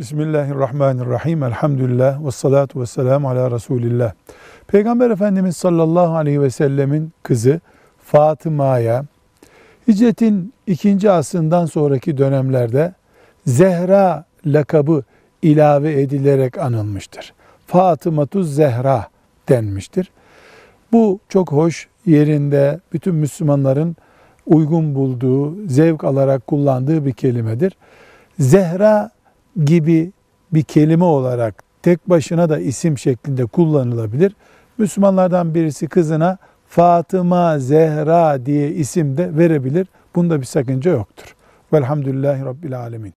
Bismillahirrahmanirrahim. Elhamdülillah ve salatu ve selamu ala Resulillah. Peygamber Efendimiz sallallahu aleyhi ve sellemin kızı Fatıma'ya hicretin ikinci asrından sonraki dönemlerde Zehra lakabı ilave edilerek anılmıştır. Fatımatu Zehra denmiştir. Bu çok hoş yerinde bütün Müslümanların uygun bulduğu, zevk alarak kullandığı bir kelimedir. Zehra gibi bir kelime olarak tek başına da isim şeklinde kullanılabilir. Müslümanlardan birisi kızına Fatıma Zehra diye isim de verebilir. Bunda bir sakınca yoktur. Velhamdülillahi Rabbil Alemin.